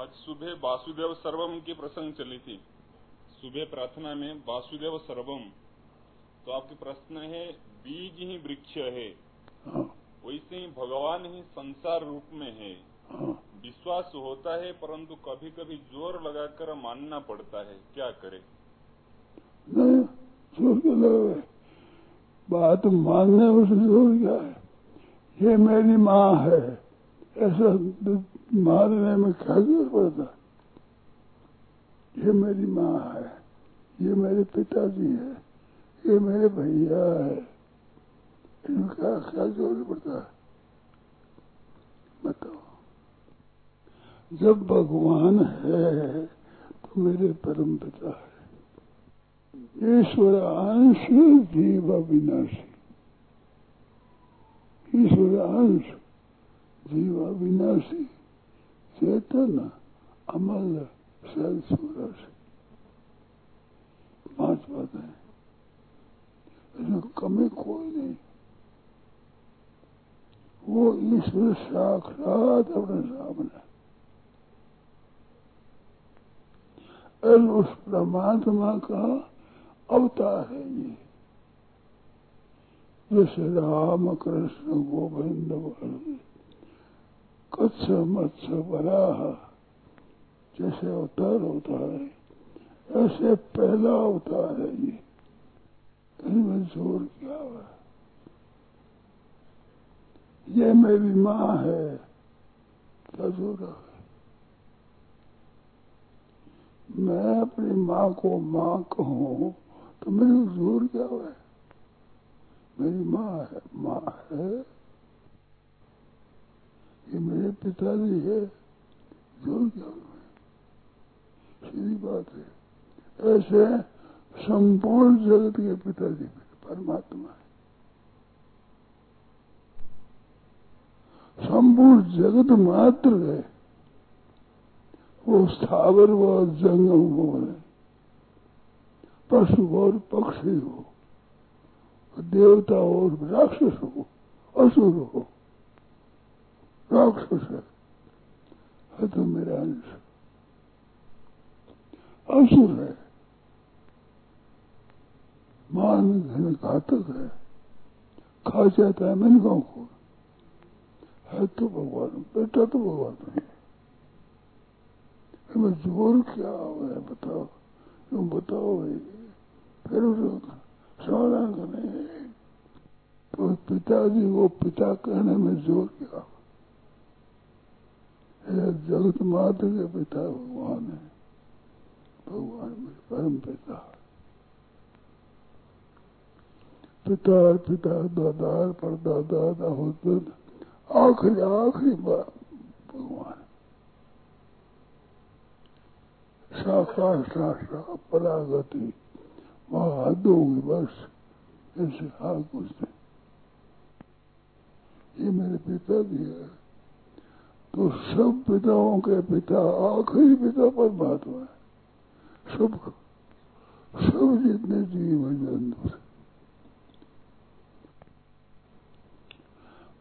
आज सुबह वासुदेव सर्वम की प्रसंग चली थी। सुबह प्रार्थना में वासुदेव सर्वम। तो आपके प्रश्न है बीज ही वृक्ष है। हाँ, वैसे ही भगवान ही संसार रूप में है। हाँ। विश्वास होता है परंतु कभी कभी ज़ोर लगाकर मानना पड़ता है। क्या करे? बात मानने में से ज़ोर क्या है? ये मेरी माँ है। ऐसा मारने में क्या ज़ोर पड़ता? ये मेरी माँ है, ये मेरे पिताजी है, ये मेरे भैया है। इनका क्या क्या ज़ोर पड़ता? है बताओ। जब भगवान है तो मेरे परम पिता है। ईश्वर अंश जीव अविनाशी। ईश्वर अंश जीव अविनाशी। चेतन अमल सहज सूरज पाँच बातें इसमें कमी कोई नहीं वो ईश्वर साक्षात अपने सामने और उस परमात्मा का अवतार है ये जैसे राम कृष्ण गोविंद बल कच्छ मत्स्य बराह जैसे अवतार होता है, ऐसे पहला अवतार है ये। इनमें ज़ोर क्या हुआ ये मेरी माँ है क्या ज़ोर है। मैं अपनी माँ को माँ कहूँ तो मेरे ज़ोर क्या हुआ मेरी माँ है माँ है। ये मेरे पिताजी है ज़ोर क्या सीधी बात है। ऐसे संपूर्ण जगत के पिताजी परमात्मा है। संपूर्ण जगत मात्र है। वो स्थावर व जंगम हो। पशु और पक्षी हो, देवता और राक्षस हो, असुर हो। राक्षस है, है तो मेरा अंश असुर है मान घन घातक है खा जाता है मैंने गाँव को है तो भगवान बेटा तो भगवान नहीं हमें ज़ोर क्या है बताओ तुम बताओ फिर समाधान करने पिताजी वो पिता कहने में ज़ोर क्या है जगत मात्र के पिता भगवान है। भगवान मेरे परम पिता। पिता पिता दादा परदादा दादा आखिरी आखिरी भगवान शाखा शाखा परागति होगी बस ऐसे हाँ कुछ नहीं ये मेरे पिता भी है। तो सब पिताओं के पिता आखिरी पिता परमात्मा है। सब सब जितने जीव है जंतु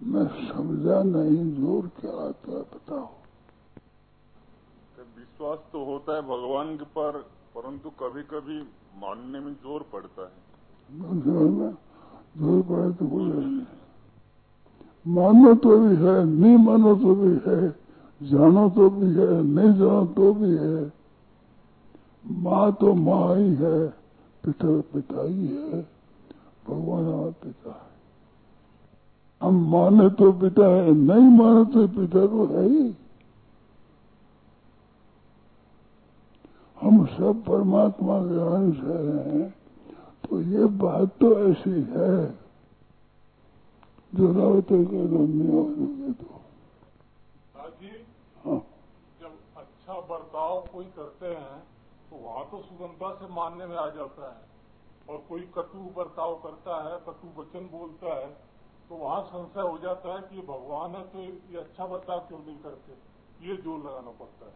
मैं समझा नहीं ज़ोर क्या आता है बताओ। विश्वास तो होता है भगवान के पर परंतु कभी कभी मानने में ज़ोर पड़ता है। ज़ोर पड़े तो कोई नहीं मानो तो भी है, नहीं मानो तो भी है, जानो तो भी है, नहीं जानो तो भी है। माँ तो माँ ही है, पिता पिता ही है, भगवान हमारा पिता है। हम माने तो पिता है, नहीं माने तो पिता तो है ही। हम सब परमात्मा के अंश हैं तो ये बात तो ऐसी है। जो रावत के दो के दो जी हाँ। जब अच्छा बर्ताव कोई करते हैं तो वहाँ तो सुगमता से मानने में आ जाता है। और कोई कटु बर्ताव करता है कटु वचन बोलता है तो वहाँ संशय हो जाता है कि भगवान है तो ये अच्छा बर्ताव क्यों नहीं करते? ये ज़ोर लगाना पड़ता है।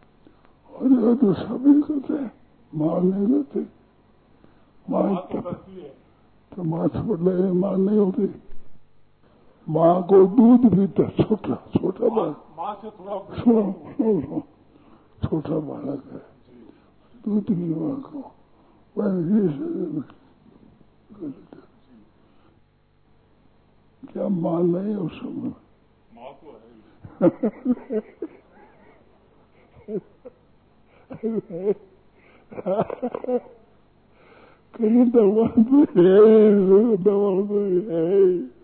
अरे तो सभी करते हैं मार नहीं करते मार माँ तो करती है। तो माँ छोड़ ले मार नहीं होती। माँ को दूध पीता छोटा छोटा माँ सुनो छोटा बालक है। दूध निर्वाह को। क्या माल नहीं उस समय माँ है ही। कहीं दवा तो है दवा तो है।